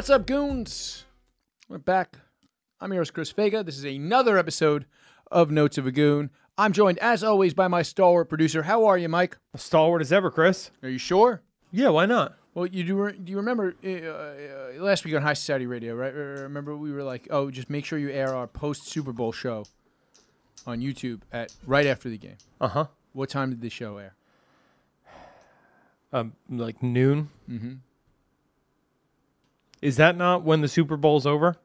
What's up, goons? We're back. I'm yours, Chris Vega. This is another episode of Notes of a Goon. I'm joined, as always, by my stalwart producer. How are you, Mike? Stalwart as ever, Chris. Are you sure? Yeah, why not? Well, you do. re- Do you remember uh, uh, last week on High Society Radio? Right? Remember we were like, "Oh, just make sure you air our post Super Bowl show on YouTube at right after the game." Uh huh. What time did the show air? Um, like noon. Mm-hmm. Is that not when the Super Bowl's over?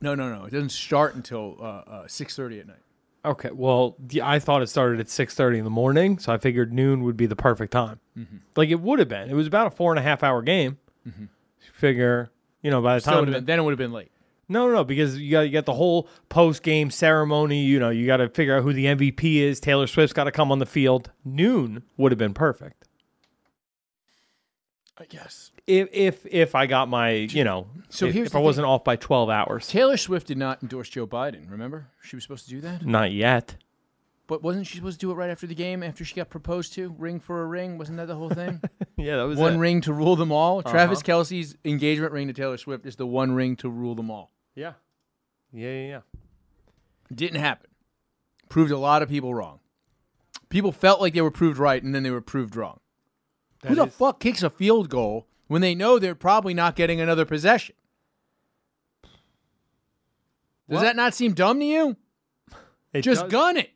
No, no, no. It doesn't start until uh, uh, six thirty at night. Okay. Well, I thought it started at six thirty in the morning, so I figured noon would be the perfect time. Like it would have been. It was about a four and a half hour game. Figure, you know, by the Still time would've been- then it would have been late. No, no, no, because you got you got the whole post game ceremony. You know, you got to figure out who the MVP is. Taylor Swift's got to come on the field. Noon would have been perfect. I guess. If if if I got my, you know, So if, here's if I wasn't off by twelve hours. Taylor Swift did not endorse Joe Biden. Remember, she was supposed to do that, Not yet. but wasn't she supposed to do it right after the game? After she got proposed to, ring for a ring. Wasn't that the whole thing? Yeah, that was one it. ring to rule them all. Uh-huh. Travis Kelce's engagement ring to Taylor Swift is the one ring to rule them all. Yeah, yeah, yeah, yeah. Didn't happen. Proved a lot of people wrong. People felt like they were proved right, and then they were proved wrong. Who the is- fuck kicks a field goal when they know they're probably not getting another possession? Does What? that not seem dumb to you? It Just does, gun it.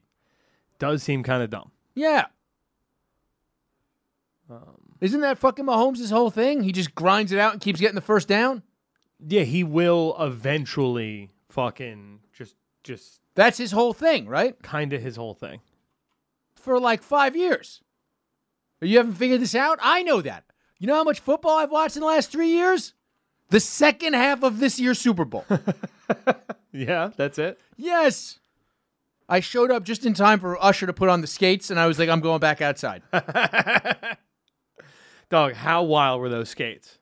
does seem kind of dumb. Yeah. Um, Isn't that fucking Mahomes' whole thing? He just grinds it out and keeps getting the first down. Yeah, he will eventually fucking just just That's his whole thing, right? kind of his whole thing. For like five years. You haven't figured this out? I know that. You know how much football I've watched in the last three years? The second half of this year's Super Bowl. Yeah, that's it. yes. I showed up just in time for Usher to put on the skates, and I was like, I'm going back outside. Dog, how wild were those skates?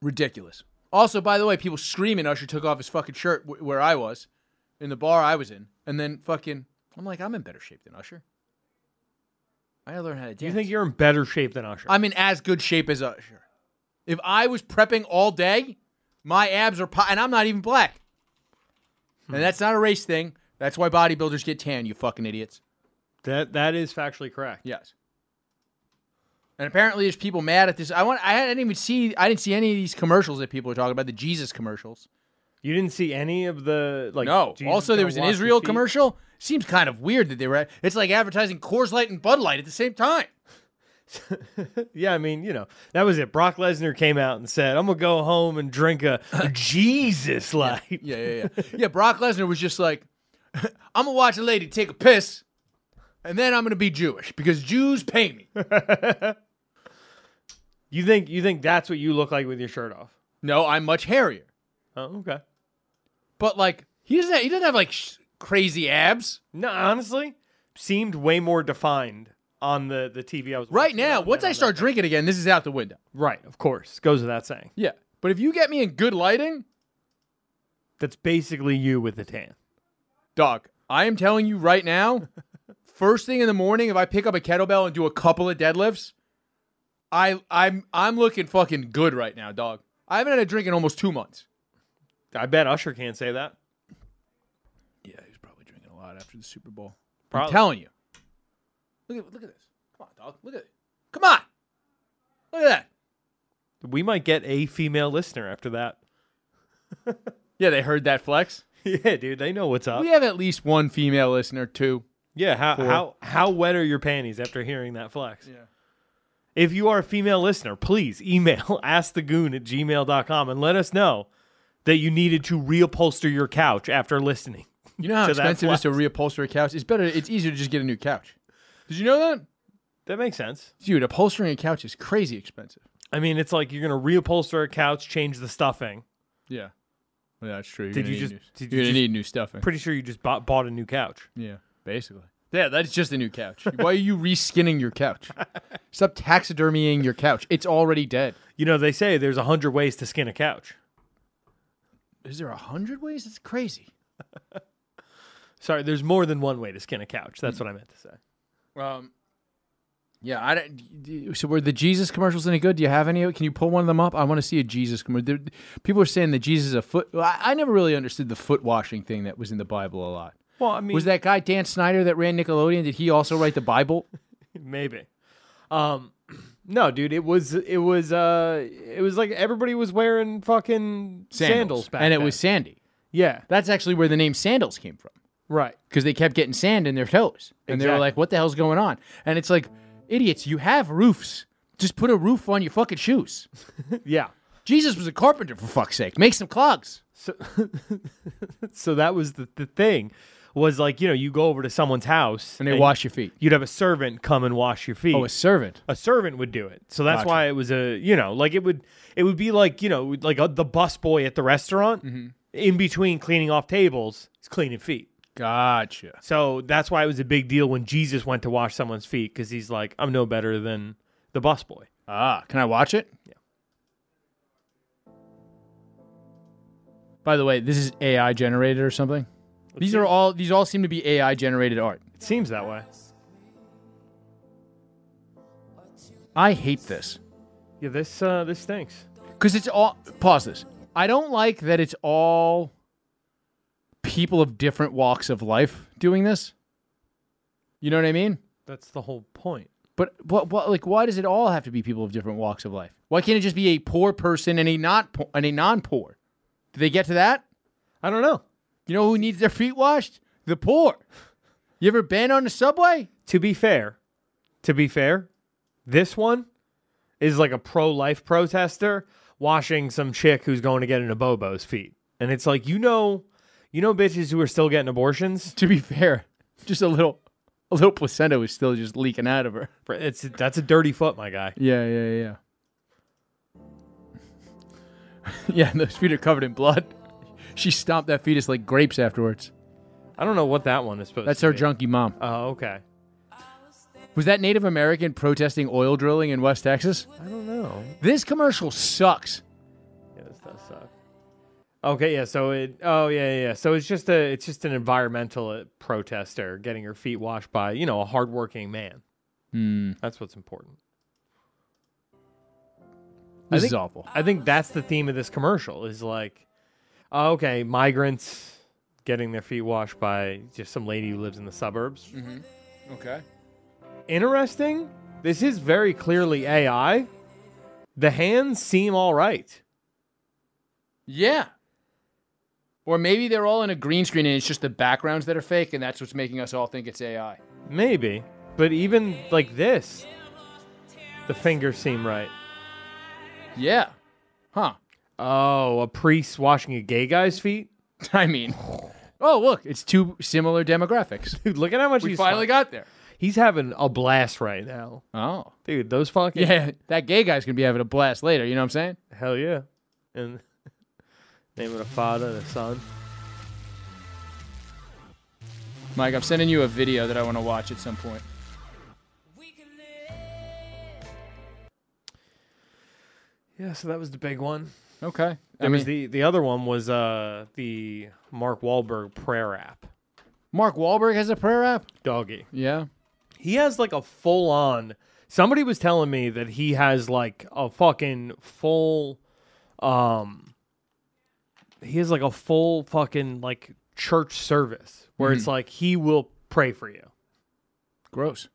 Ridiculous. Also, by the way, people screaming Usher took off his fucking shirt w- where I was, in the bar I was in, and then fucking, I'm like, I'm in better shape than Usher. I gotta learn how to dance. You think you're in better shape than Usher? I'm in as good shape as Usher? If I was prepping all day, my abs are, po- and I'm not even black. And hmm. that's not a race thing. That's why bodybuilders get tan, you fucking idiots. that that is factually correct. Yes. And apparently, there's people mad at this. I want. I didn't even see. I didn't see any of these commercials that people are talking about. The Jesus commercials. You didn't see any of the like. No. Jesus also, there was an Israel commercial. Seems kind of weird that they were. It's like advertising Coors Light and Bud Light at the same time. Yeah, I mean, you know, that was it. Brock Lesnar came out and said, "I'm gonna go home and drink a Jesus light." Yeah, yeah, yeah. yeah, Brock Lesnar was just like, I'm gonna watch a lady take a piss, and then I'm gonna be Jewish because Jews pay me. You think you think that's what you look like with your shirt off? no, I'm much hairier, Oh, okay. But like he doesn't. Have, he doesn't have like sh- crazy abs. No, honestly, seemed way more defined on the the TV I was Right watching now, on once I on start drinking again, this is out the window. right, of course, goes without saying. Yeah, but if you get me in good lighting, That's basically you with the tan. dog, I am telling you right now. First thing in the morning, if I pick up a kettlebell and do a couple of deadlifts, I I'm I'm looking fucking good right now, dog. I haven't had a drink in almost two months. I bet Usher can't say that. Yeah, he's probably drinking a lot after the Super Bowl. I'm telling you. Look at look at this. Come on, dog. Look at it. Come on. Look at that. We might get a female listener after that. Yeah, they heard that flex. yeah, dude, they know what's up. We have at least one female listener too. Yeah, how Four. how how wet are your panties after hearing that flex? Yeah. If you are a female listener, please email askthegoon at gmail.com and let us know that you needed to reupholster your couch after listening. You know how expensive it is to reupholster a couch? It's better. It's easier to just get a new couch. Did you know that? That makes sense. Dude, upholstering a couch is crazy expensive. I mean, it's like you're going to reupholster a couch, change the stuffing. Yeah. Yeah, that's true. You're Did you just- new- did you're you gonna just- need new stuffing. Pretty sure you just bought, bought a new couch. Yeah, basically. Yeah, that's just a new couch. Why are you reskinning your couch? Stop taxidermying your couch. It's already dead. You know, they say there's a hundred ways to skin a couch. Is there a hundred ways? That's crazy. Sorry, there's more than one way to skin a couch. That's what I meant to say. Um, Yeah, I don't. So were the Jesus commercials any good? Do you have any? Can you pull one of them up? I want to see a Jesus commercial. People are saying that Jesus is a foot. well, I, I never really understood the foot washing thing that was in the Bible a lot. Well, I mean, Was that guy Dan Schneider that ran Nickelodeon? Did he also write the Bible? maybe? Um, no, dude, it was it was uh it was like everybody was wearing fucking sandals, back and it then. was sandy. yeah, That's actually where the name sandals came from right. because they kept getting sand in their toes, and they were Exactly. like, "What the hell's going on?" And it's like, idiots, you have roofs. Just put a roof on your fucking shoes. Yeah. Jesus was a carpenter for fuck's sake. Make some clogs. So, so that was the, the thing was like you know you go over to someone's house And they wash your feet. You'd have a servant come and wash your feet. Oh, a servant. a servant would do it. So that's Gotcha. why it was a you know like it would it would be like you know like a, the bus boy at the restaurant Mm-hmm. in between cleaning off tables, he's cleaning feet. Gotcha. So that's why it was a big deal when Jesus went to wash someone's feet because he's like I'm no better than the bus boy. Ah, can I watch it? Yeah. By the way, this is AI generated or something. These are all these all seem to be AI generated art. It seems that way. I hate this Yeah, this uh this stinks. because it's all. Pause this. I don't like that it's all people of different walks of life doing this. You know what I mean? That's the whole point. But what, what, like, why does it all have to be people of different walks of life? Why can't it just be a poor person and a not po- and a non-poor? Do they get to that? I don't know. You know who needs their feet washed? The poor. You ever been on the subway? To be fair, to be fair, this one is like a pro-life protester washing some chick who's going to get into Bobo's feet. And it's like, you know, you know bitches who are still getting abortions? To be fair, just a little, a little placenta was still just leaking out of her. It's that's a dirty foot, my guy. Yeah, yeah, yeah. yeah, and those feet are covered in blood. She stomped that fetus like grapes afterwards. I don't know what that one is supposed That's to her be. junkie mom. Oh, okay. Was that Native American protesting oil drilling in West Texas? I don't know. This commercial sucks. Yeah, this does suck. Okay, yeah. So it. Oh, yeah, yeah. yeah. So it's just a. It's just an environmental uh, protester getting her feet washed by you know a hardworking man. Hmm. That's what's important. This think- is awful. I think that's the theme of this commercial is like, Uh, okay, migrants getting their feet washed by just some lady who lives in the suburbs. Mm-hmm. Okay. Interesting. This is very clearly AI. The hands seem all right. Yeah. Or maybe they're all in a green screen and it's just the backgrounds that are fake, and that's what's making us all think it's AI. Maybe. But even like this, the fingers seem right. Yeah. Huh. Oh, a priest washing a gay guy's feet? I mean, oh look, it's two similar demographics. Dude, look at how much We he's finally got there. He's having a blast right now. Oh. Dude, those fucking Yeah, that gay guy's gonna be having a blast later. You know what I'm saying? Hell yeah. And name of the father, and the son. Mike, I'm sending you a video that I want to watch at some point. Yeah, so that was the big one. Okay. There I was mean, the the other one was uh the Mark Wahlberg prayer app. Mark Wahlberg has a prayer app. Doggy. Yeah. He has like a full on somebody was telling me that he has like a fucking full um he has like a full fucking like church service where it's like he will pray for you. Gross.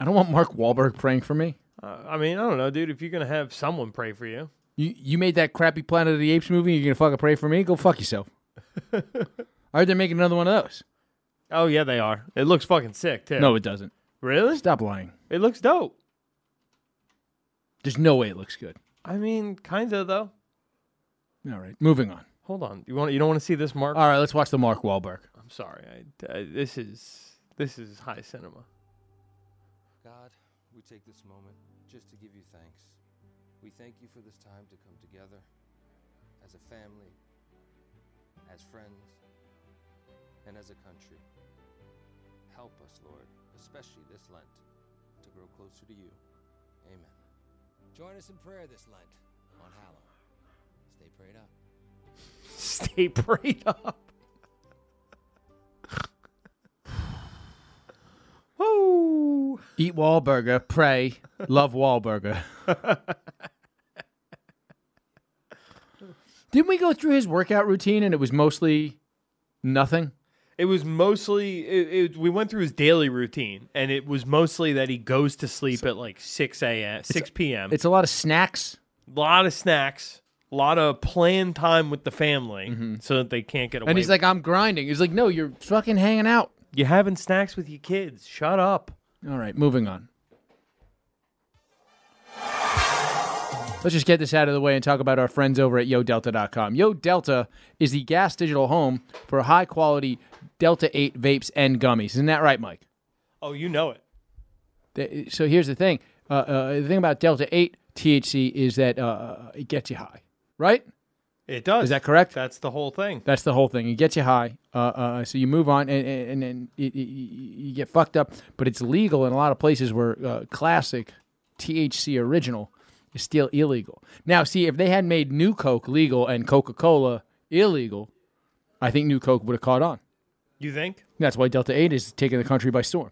I don't want Mark Wahlberg praying for me. Uh, I mean, I don't know, dude, if you're going to have someone pray for you. You you made that crappy Planet of the Apes movie. You're gonna fucking pray for me? Go fuck yourself. I heard they're making another one of those. Oh yeah, they are. It looks fucking sick too. No, it doesn't. really? Stop lying. It looks dope. There's no way it looks good. I mean, kind of though. All right, moving on. Hold on. You want you don't want to see this Mark? All right, let's watch the Mark Wahlberg. I'm sorry. I, I- this is this is high cinema. God, we take this moment just to give you thanks. We thank you for this time to come together as a family, as friends, and as a country. Help us, Lord, especially this Lent, to grow closer to you. Amen. Join us in prayer this Lent on Hallow. Stay prayed up. Stay prayed up. Woo! Eat Wahlburger, pray, love Wahlburger. Didn't we go through his workout routine and it was mostly nothing? It was mostly it, it, we went through his daily routine, and it was mostly that he goes to sleep at like six a.m., six p.m. It's a lot of snacks. a lot of snacks, a lot of playing time with the family, mm-hmm. so that they can't get away. And he's like, I'm grinding. He's like, no, you're fucking hanging out. "You having snacks with your kids? Shut up." All right, moving on. Let's just get this out of the way and talk about our friends over at YoDelta.com. Yo Delta is the gas digital home for high quality Delta 8 vapes and gummies. Isn't that right, Mike? Oh, you know it. The- So here's the thing. Uh, uh, the thing about Delta 8 THC is that uh, it gets you high, right? It does. Is that correct? That's the whole thing. That's the whole thing. It gets you high. Uh, uh, so you move on and and, and you, you, you get fucked up. But it's legal in a lot of places where uh, classic THC original is still illegal. Now, see, if they had made New Coke legal and Coca Cola illegal, I think New Coke would have caught on. You think? That's why Delta 8 is taking the country by storm.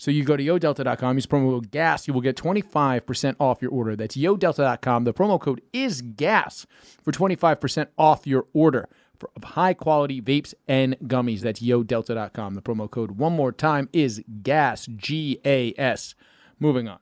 So you go to yodelta.com, use promo code GAS, you will get 25% off your order. That's yodelta.com. The promo code is GAS for 25% off your order of high quality vapes and gummies. That's yodelta.com. The promo code, one more time, is GAS, G A S. Moving on.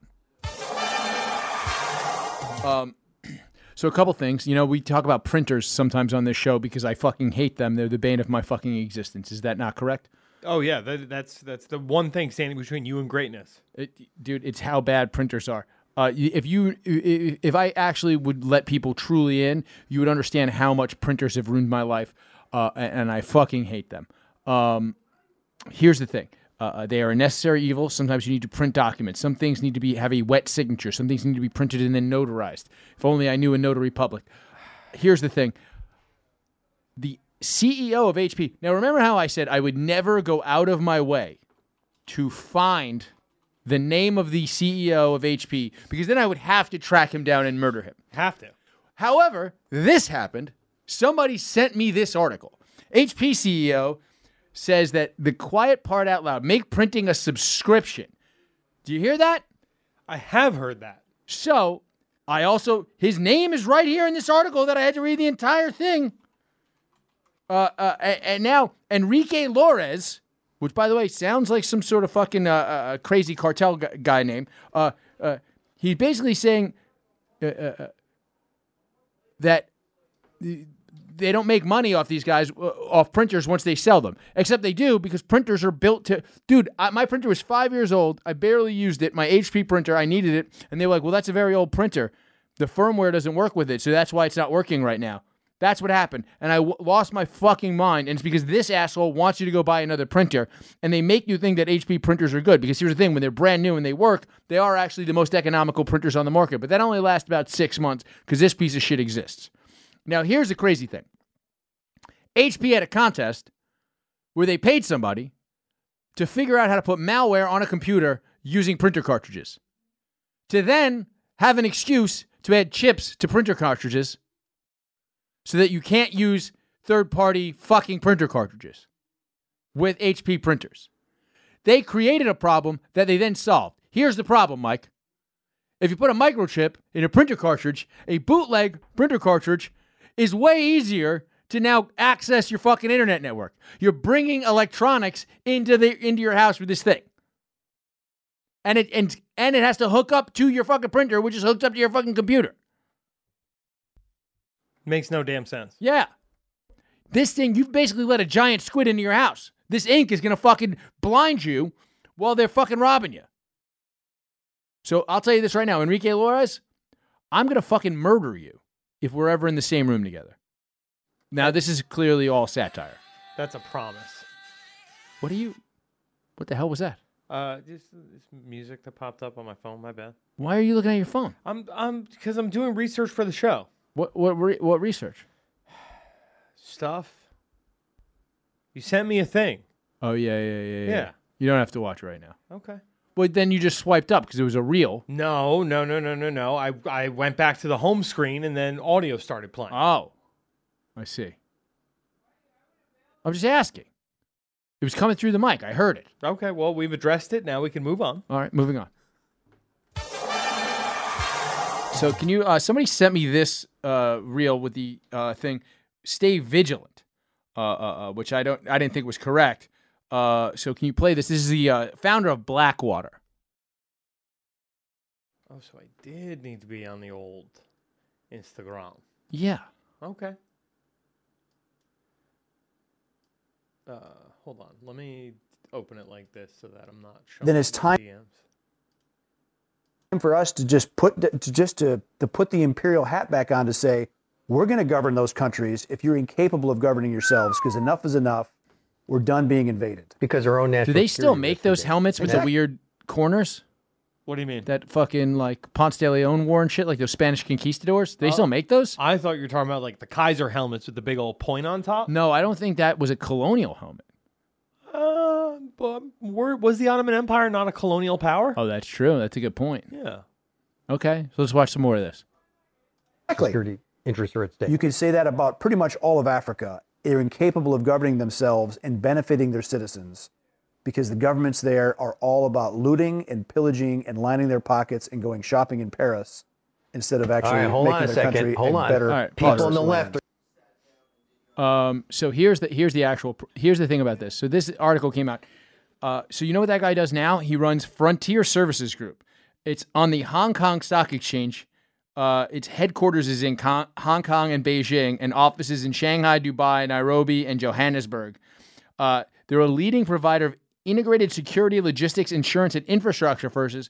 Um, so a couple things. You know, we talk about printers sometimes on this show because I fucking hate them. They're the bane of my fucking existence. Is that not correct? Oh yeah, that, that's that's the one thing standing between you and greatness. It, dude, it's how bad printers are. Uh, if you, if I actually would let people truly in, you would understand how much printers have ruined my life, uh, and I fucking hate them. Um, here's the thing: uh, uh, they are a necessary evil. Sometimes you need to print documents. Some things need to be have a wet signature. Some things need to be printed and then notarized. If only I knew a notary public. Here's the thing: CEO of HP. Now, remember how I said I would never go out of my way to find the name of the CEO of HP because then I would have to track him down and murder him. Have to. However, this happened. Somebody sent me this article. HP CEO says that the quiet part out loud, make printing a subscription. Do you hear that? I have heard that. So, I also, his name is right here in this article that I had to read the entire thing. Uh, uh, and now, Enrique Lores, which by the way sounds like some sort of fucking uh, uh, crazy cartel gu- guy name, uh, uh, he's basically saying uh, uh, uh, that they don't make money off these guys uh, off printers once they sell them. Except they do because printers are built to dude I, my printer was five years old. I barely used it. My hp printer i needed it. And they were like well that's a very old printer. The firmware doesn't work with it so that's why it's not working right now that's what happened. And I w- lost my fucking mind and it's because this asshole wants you to go buy another printer and they make you think that hp printers are good because here's the thing when they're brand new and they work they are actually the most economical printers on the market but that only lasts about six months because this piece of shit exists. Now, here's the crazy thing. HP had a contest where they paid somebody to figure out how to put malware on a computer using printer cartridges, to then have an excuse to add chips to printer cartridges so that you can't use third party fucking printer cartridges with HP printers. They created a problem that they then solved. Here's the problem, Mike. If you put a microchip in a printer cartridge, a bootleg printer cartridge is way easier to now access your fucking internet network. You're bringing electronics into the into your house with this thing. And it and and it has to hook up to your fucking printer, which is hooked up to your fucking computer. Makes no damn sense. Yeah. This thing, you've basically let a giant squid into your house. This ink is gonna fucking blind you while they're fucking robbing you. So I'll tell you this right now, Enrique Lores, I'm gonna fucking murder you if we're ever in the same room together. Now this is clearly all satire. That's a promise. What are you? What the hell was that? Uh, just this music that popped up on my phone. My bad. Why are you looking at your phone? I'm I'm because I'm doing research for the show. What what re- what research? Stuff. You sent me a thing. Oh yeah yeah yeah yeah. Yeah. You don't have to watch right now. Okay. But then you just swiped up because it was a reel. No, no, no, no, no, no. I I went back to the home screen and then audio started playing. Oh, I see. I'm just asking. It was coming through the mic. I heard it. Okay, well, we've addressed it. Now we can move on. All right, moving on. So, can you? Uh, somebody sent me this uh, reel with the uh, thing. Stay vigilant, uh, uh, uh, which I don't. I didn't think was correct. Uh, so, can you play this? This is the uh, founder of Blackwater. Oh, so I did need to be on the old Instagram. Yeah. Okay. Uh, hold on. Let me open it like this so that I'm not showing Then it's time- DMs. For us to just put to just to, to put the imperial hat back on to say we're going to govern those countries if you're incapable of governing yourselves because enough is enough we're done being invaded because our own national. Do they still make those is- helmets with the weird corners? What do you mean? That fucking like Ponce de Leon wore and shit, like those Spanish conquistadors. Do they still uh, make those? I thought you were talking about like the Kaiser helmets with the big old point on top. No, I don't think that was a colonial helmet. Uh, but were, was the Ottoman Empire not a colonial power? Oh, that's true. That's a good point. Yeah. Okay, so let's watch some more of this. exactly security interests are at stake. you can say that about pretty much all of africa they're incapable of governing themselves and benefiting their citizens because the governments there are all about looting and pillaging and lining their pockets and going shopping in paris instead of actually right, hold making on a their second. country Hold a on. better All right, People on the left Um, so here's the here's the actual here's the thing about this. So this article came out. Uh, so you know what that guy does now? He runs Frontier Services Group. It's on the Hong Kong Stock Exchange. Uh, its headquarters is in Con- Hong Kong and Beijing, and offices in Shanghai, Dubai, Nairobi, and Johannesburg. Uh, they're a leading provider of integrated security, logistics, insurance, and infrastructure services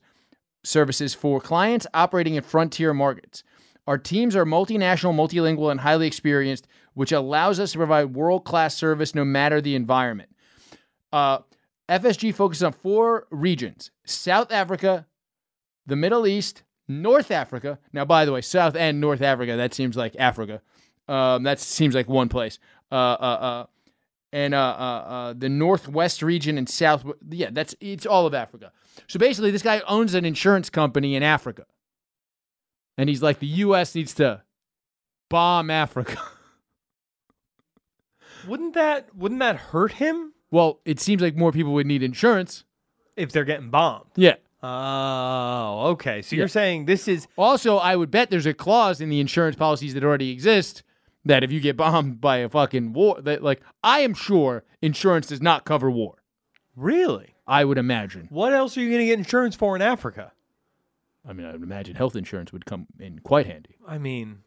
services for clients operating in frontier markets. Our teams are multinational, multilingual, and highly experienced, which allows us to provide world class service no matter the environment. Uh, FSG focuses on four regions South Africa, the Middle East, North Africa. Now, by the way, South and North Africa, that seems like Africa. Um, that seems like one place. Uh, uh, uh, and uh, uh, the Northwest region and South. Yeah, that's it's all of Africa. So basically, this guy owns an insurance company in Africa, and he's like, the U.S. needs to bomb Africa. Wouldn't that wouldn't that hurt him well, it seems like more people would need insurance. if they're getting bombed? Yeah. Oh, okay. So you're saying this is Also, I would bet there's a clause in the insurance policies that already exist that if you get bombed by a fucking war, that like I am sure insurance does not cover war. really. I would imagine. What else are you going to get insurance for in Africa? I mean, I would imagine health insurance would come in quite handy. I mean,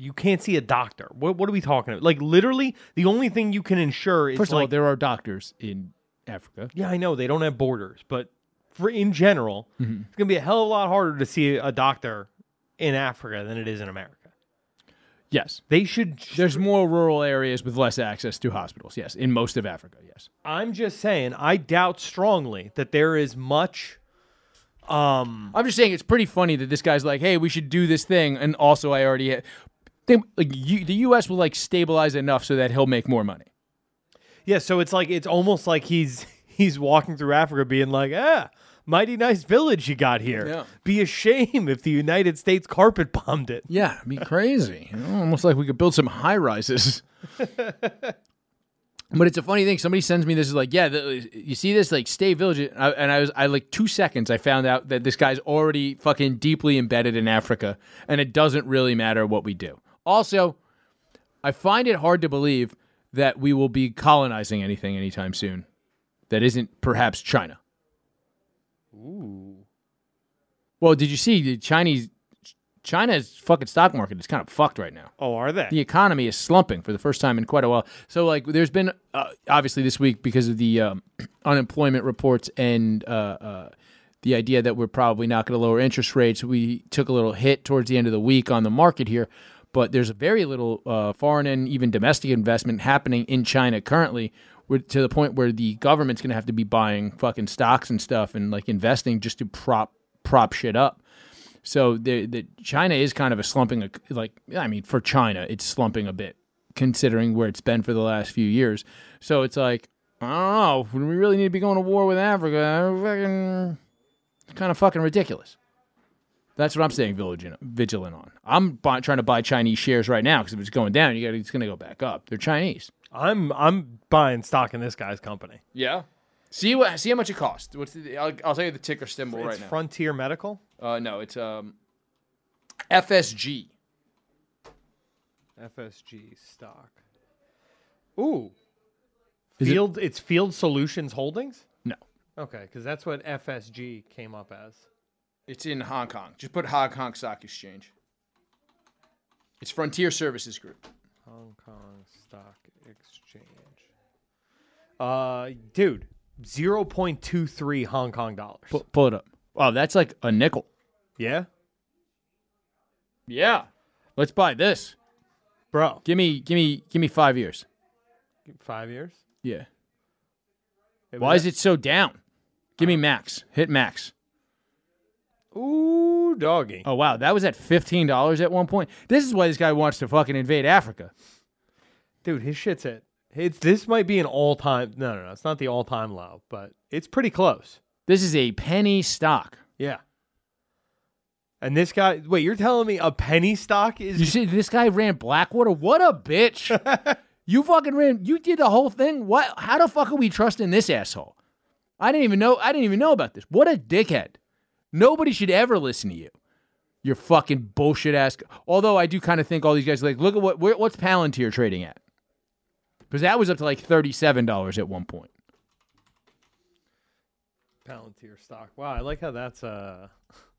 you can't see a doctor. What what are we talking about? Like literally, the only thing you can insure is First of all, like there are doctors in Africa. yeah, I know they don't have borders, but for in general, Mm-hmm. it's gonna be a hell of a lot harder to see a doctor in Africa than it is in America. Yes. They should. There's more rural areas with less access to hospitals. Yes, in most of Africa. Yes. I'm just saying, I doubt strongly that there is much. Um, I'm just saying it's pretty funny that this guy's like, "Hey, we should do this thing," and also I already ha- think like you, the U.S. will like stabilize enough so that he'll make more money. yeah. So it's like it's almost like he's he's walking through Africa, being like, ah. Mighty nice village you got here. Yeah. Be a shame if the United States carpet bombed it. Yeah, be crazy. You know, almost like we could build some high rises. but it's a funny thing. Somebody sends me this is like, yeah, the, you see this like stay village, and I, and I was I like two seconds. I found out that this guy's already fucking deeply embedded in Africa, and it doesn't really matter what we do. Also, I find it hard to believe that we will be colonizing anything anytime soon that isn't perhaps China. Ooh. Well, did you see the Chinese China's fucking stock market is kind of fucked right now. Oh, are they? the economy is slumping for the first time in quite a while. So, like, there's been uh, obviously this week because of the um, unemployment reports and uh, uh, the idea that we're probably not going to lower interest rates. We took a little hit towards the end of the week on the market here, but there's very little uh, foreign and even domestic investment happening in China currently. To the point where the government's going to have to be buying fucking stocks and stuff and like investing just to prop prop shit up. So the the China is kind of a slumping like I mean for China it's slumping a bit considering where it's been for the last few years. So it's like I don't know, we really need to be going to war with Africa? Fucking, it's kind of fucking ridiculous. That's what I'm staying vigilant, vigilant on. I'm buy, trying to buy Chinese shares right now because if it's going down, you got it's going to go back up. They're Chinese. I'm I'm buying stock in this guy's company. Yeah. See what? See how much it costs. What's the? I'll, I'll tell you the ticker symbol it's right now. Frontier Medical. uh, no, it's um, FSG. FSG stock. Ooh. Is it- Field it's Field Solutions Holdings? No, Okay, because that's what FSG came up as. It's in Hong Kong. Just put Hong Kong Stock Exchange. It's Frontier Services Group. Hong Kong Stock Exchange. Uh dude, 0.23 Hong Kong dollars. Pull, pull it up. Wow, that's like a nickel. yeah? Yeah. Let's buy this. Bro, Give me, give me, give me five years. 5 years? Yeah. Why is it so down? Give me max. Hit max. Ooh, doggy. Oh wow, that was at fifteen dollars at one point. This is why this guy wants to fucking invade Africa. Dude, his shit's it. It's this might be an all-time No, no, no. It's not the all-time low, but it's pretty close. This is a penny stock. Yeah. And this guy, wait, you're telling me a penny stock is You see, this guy ran Blackwater. What a bitch! you fucking ran. You did the whole thing. What? How the fuck are we trusting this asshole? I didn't even know. I didn't even know about this. What a dickhead! Nobody should ever listen to you. You're fucking bullshit ass. Although I do kind of think all these guys are like, look at what what's Palantir trading at? Because that was up to like thirty-seven dollars at one point. Palantir stock. Wow, I like how that's uh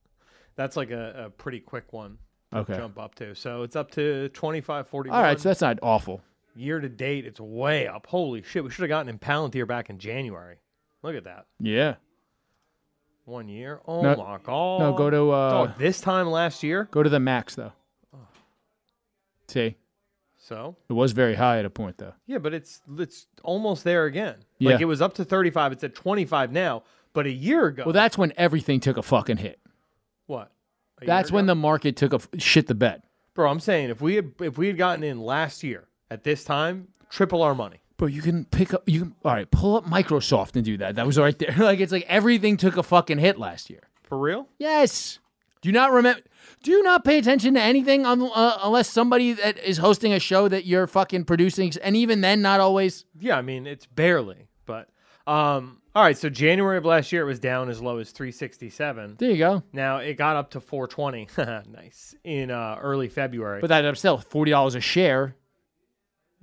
that's like a, a pretty quick one to Okay. jump up to. So it's up to 25 41. All right, so that's not awful. year to date it's way up. Holy shit, we should have gotten in Palantir back in January. Look at that. Yeah. One year. Oh No- my god. No, go to uh, Dog, this time last year. go to the max though. See, So it was very high at a point though. Yeah, but it's it's almost there again. Yeah. Like it was up to 35. It's at 25 now. But a year ago, Well, that's when everything took a fucking hit. what? That's when the market took a f- shit the bed. bro. I'm saying if we had if we had gotten in last year at this time, triple our money. Bro, you can pick up. You can all right. Pull up Microsoft and do that. That was right there. like it's like everything took a fucking hit last year. For real? Yes. Do you not remember? Do you not pay attention to anything un- uh, unless somebody that is hosting a show that you're fucking producing, and even then, not always. Yeah, I mean it's barely, but um. All right, so January of last year it was down as low as 367. There you go. Now it got up to 420. nice in uh, early February. But that I'm still forty dollars a share.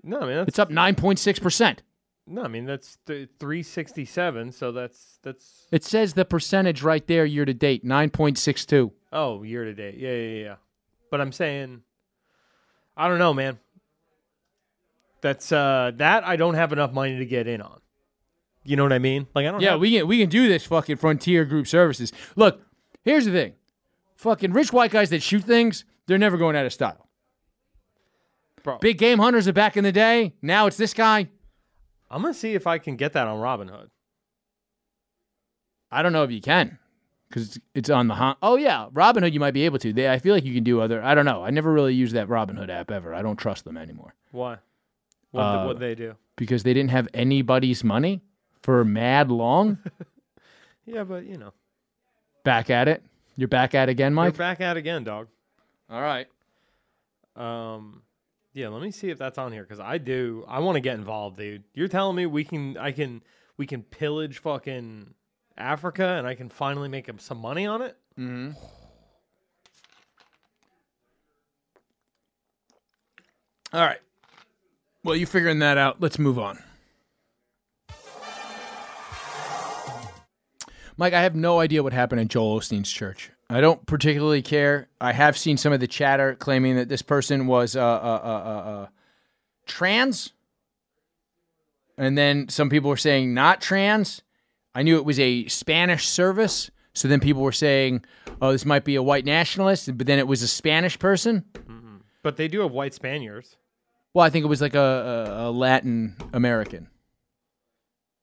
No, I mean It's up nine point six percent. no, I mean that's th- 367. So that's that's It says the percentage right there, year to date, nine point six two. Oh, year to date. Yeah, yeah, yeah. But I'm saying I don't know, man. That's uh that I don't have enough money to get in on. You know what I mean? Like I don't Yeah, have, we can we can do this fucking frontier group services. Look, here's the thing. Fucking rich white guys that shoot things, they're never going out of style. Bro. Big game hunters are back in the day. Now it's this guy. I'm going to see if I can get that on Robinhood. I don't know if you can. Because it's, it's on the hunt. Oh yeah, Robinhood you might be able to. They, I feel like you can do other. I don't know. I never really used that Robinhood app ever. I don't trust them anymore Why? What Uh, what they do? because they didn't have anybody's money for mad long. Yeah, but you know. back at it. You're back at it again, You're back at it again, dog. All right. Um yeah, let me see if that's on here cuz I do I want to get involved, dude. You're telling me we can I can we can pillage fucking Africa and I can finally make some money on it? Mm-hmm. All right. Well, you figuring that out. Let's move on. Mike, I have no idea what happened at Joel Osteen's church. I don't particularly care. I have seen some of the chatter claiming that this person was uh, uh, uh, uh, uh, trans. And then some people were saying not trans. I knew it was a Spanish service. So then people were saying, oh, this might be a white nationalist. But then it was a Spanish person. But they do have white Spaniards. Well, I think it was like a, a, a Latin American.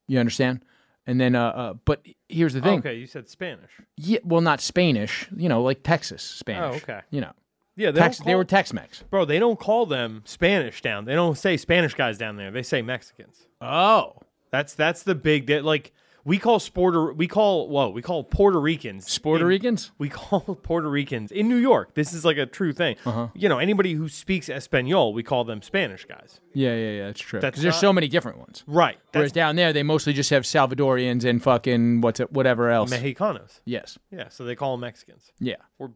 You understand? And then, uh, uh, but here's the thing. Okay, you said Spanish. Yeah, well, not Spanish. You know, like Texas Spanish. Oh, okay. You know, Yeah, they, Tex- don't they call- were Tex-Mex. Bro, they don't call them Spanish down. They don't say Spanish guys down there. They say Mexicans. Oh, That's that's the big that like We call sporter we call whoa, we call Puerto Ricans. Puerto Ricans? We call Puerto Ricans in New York. This is like a true thing. Uh-huh. You know, anybody who speaks Espanol, we call them Spanish guys. Yeah, yeah, yeah. That's true. Because there's not- so many different ones. Right. Whereas down there, they mostly just have Salvadorians and fucking what's it, whatever else. Mexicanos. yes. Yeah, so they call them Mexicans. Yeah. Or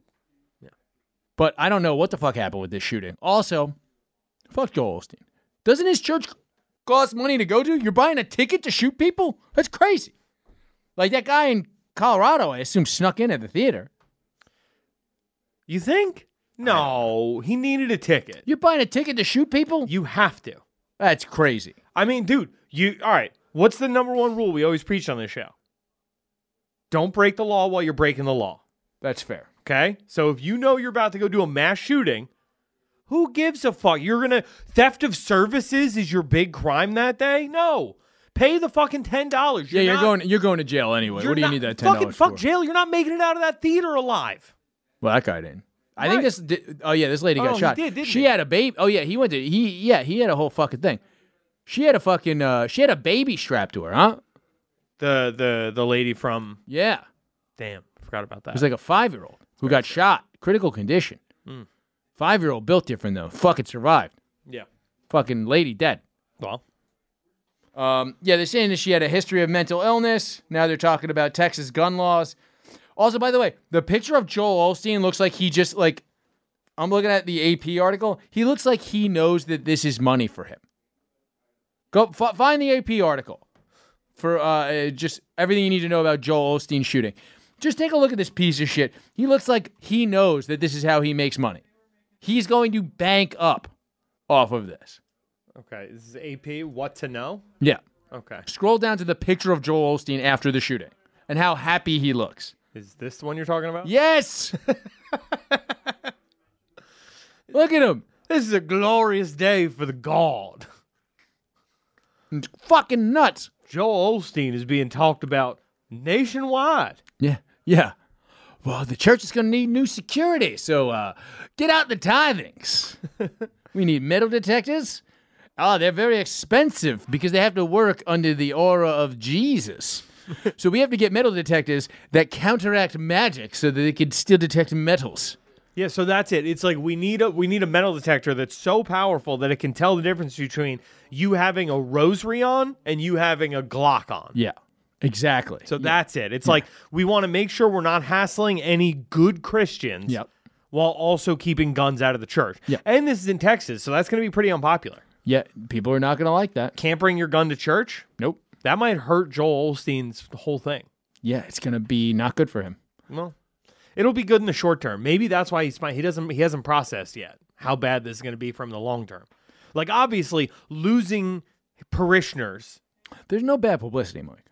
But I don't know what the fuck happened with this shooting. Also, fuck Joel Osteen. Doesn't his church cost money to go to? You're buying a ticket to shoot people? That's crazy. Like that guy in Colorado, I assume, snuck in at the theater. You think? No, he needed a ticket. You're buying a ticket to shoot people? You have to. That's crazy. I mean, dude, you all right. What's the number one rule we always preach on this show? Don't break the law while you're breaking the law. That's fair. Okay? So if you know you're about to go do a mass shooting, who gives a fuck? You're gonna theft of services is your big crime that day? No. Pay the fucking ten dollars. Yeah, you're going. You're going to jail anyway. What do you need that ten fucking dollars fuck for? jail? You're not making it out of that theater alive. Well, that guy didn't. I think this. di- Oh yeah, this lady Oh, got he shot. did, didn't she he? had a baby. Oh yeah, he went to. He yeah, he had a whole fucking thing. She had a fucking. uh She had a baby strapped to her, huh? The the the lady from Yeah. damn, forgot about that. It was like a five year old who got shot, critical condition. Hmm. Five year old built different though. Fucking survived. yeah. Fucking lady dead. Well, Um, yeah, they're saying that she had a history of mental illness. Now they're talking about Texas gun laws. Also, by the way, the picture of Joel Osteen looks like he just like I'm looking at the AP article. He looks like he knows that this is money for him. Go f- find the AP article for uh, uh, just everything you need to know about Joel Osteen shooting. Just take a look at this piece of shit. He looks like he knows that this is how he makes money. He's going to bank up off of this. Okay. This is AP. What to know? Yeah. Okay. Scroll down to the picture of Joel Osteen after the shooting and how happy he looks. Is this the one you're talking about? Yes. Look at him. This is a glorious day for the God. Fucking nuts. Joel Osteen is being talked about nationwide. Yeah. Yeah. Well, the church is going to need new security, so uh, get out the tithings. we need metal detectors. Oh, they're very expensive because they have to work under the aura of Jesus. so we have to get metal detectors that counteract magic so that they can still detect metals. Yeah, so that's it. It's like we need a we need a metal detector that's so powerful that it can tell the difference between you having a rosary on and you having a Glock on. Yeah. Exactly. So that's it. It's like we want to make sure we're not hassling any good Christians Yep. while also keeping guns out of the church. Yep. And this is in Texas, so that's going to be pretty unpopular. Yeah, people are not going to like that. Can't bring your gun to church? Nope. That might hurt Joel Osteen's whole thing. Yeah, it's going to be not good for him. Well, it'll be good in the short term. Maybe that's why he's. He doesn't. He hasn't processed yet how bad this is going to be from the long term. Like obviously losing parishioners. There's no bad publicity, Mike.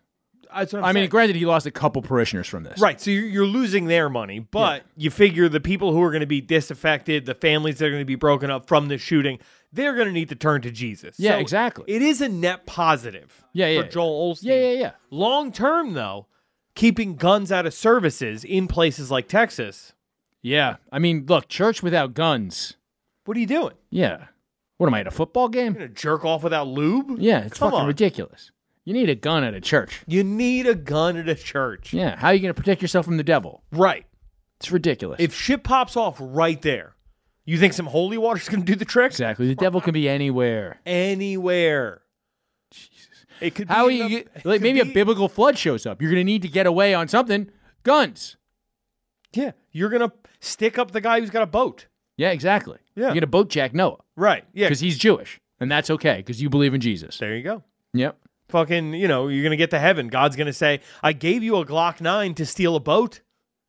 That's what I'm I mean, granted, he lost a couple parishioners from this. right. So you're, you're losing their money, but you figure the people who are going to be disaffected, the families that are going to be broken up from the shooting, they're going to need to turn to Jesus. Yeah, exactly. It is a net positive. Yeah, yeah, For. Joel Olstein. Yeah, yeah, yeah. Long term, though, keeping guns out of services in places like Texas. Yeah. I mean, look, church without guns. What are you doing? Yeah. What am I at a football game? You're gonna jerk off without lube? Yeah, it's Come fucking on. ridiculous. You need a gun at a church. You need a gun at a church. Yeah. How are you going to protect yourself from the devil? Right. It's ridiculous. If shit pops off right there, you think some holy water's going to do the trick? exactly. The devil can be anywhere. Anywhere. Jesus. It could How are you a- get, it like maybe a biblical flood shows up? You're going to need to get away on something. Guns. Yeah. You're going to stick up the guy who's got a boat. Yeah, exactly. Yeah. You're going to boat jack Noah Right. Yeah. because he's Jewish, and that's okay because you believe in Jesus. There you go. Yep. Fucking, you know, you're going to get to heaven. God's going to say, I gave you a Glock 9 to steal a boat.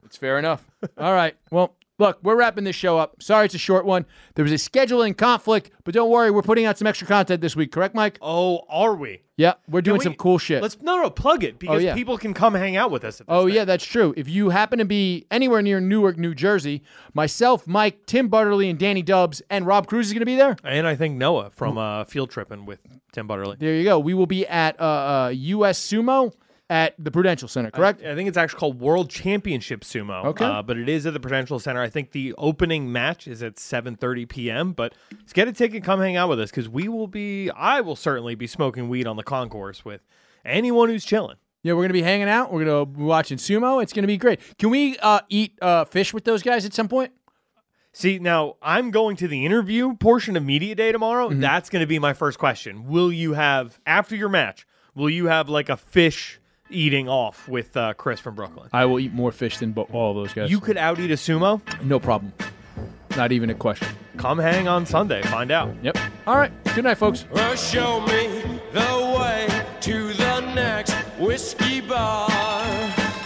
It's fair enough. All right. Well, look, we're wrapping this show up. Sorry it's a short one. There was a scheduling conflict, but don't worry, we're putting out some extra content this week, correct, Mike? Oh, are we? Yeah, we're doing we- some cool shit. Let's no no plug it because yeah. people can come hang out with us. At this Oh thing. yeah, that's true. If you happen to be anywhere near Newark, New Jersey, myself, Mike, Tim Butterly, and Danny Dubs, and Rob Cruz is going to be there. And I think Noah from uh, field tripping with Tim Butterly. There you go. We will be at uh, uh, US Sumo at the Prudential Center, correct? I, I, think it's actually called World Championship Sumo. Okay, uh, but it is at the Prudential Center. I think the opening match is at 7:30 p.m. But let's get a ticket, come hang out with us because we will be, I will certainly be smoking weed on the concourse with anyone who's chilling. Yeah, we're gonna be hanging out. We're gonna be watching sumo. It's gonna be great. Can we uh, eat uh, fish with those guys at some point? See, now I'm going to the interview portion of media day tomorrow. Mm-hmm. That's gonna be my first question. Will you have after your match? Will you have like a fish eating off with uh, Chris from Brooklyn. I will eat more fish than bo- all those guys. You could out eat a sumo. No problem. Not even a question. Come hang on Sunday. Find out. Yep. All right. Good night, folks. Well, show me the way to the next whiskey bar.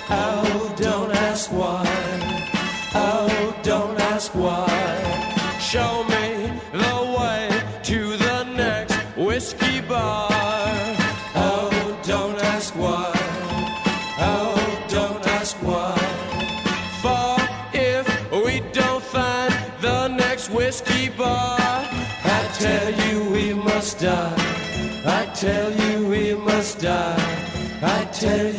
Oh, don't ask why. Oh, don't ask why. Show must die. I tell you we must die. I tell you.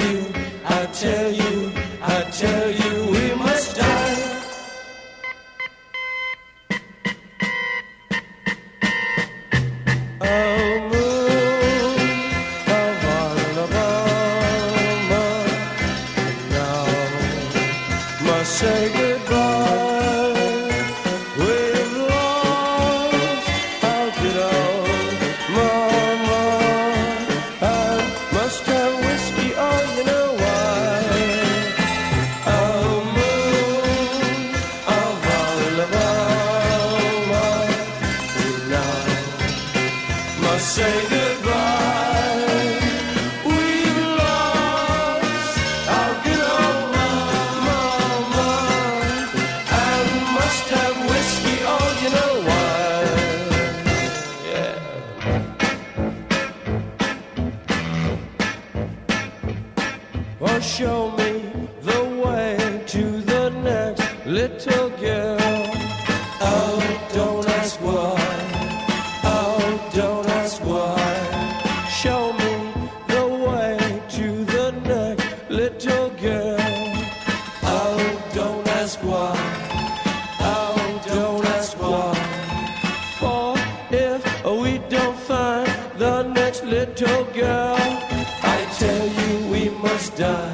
duh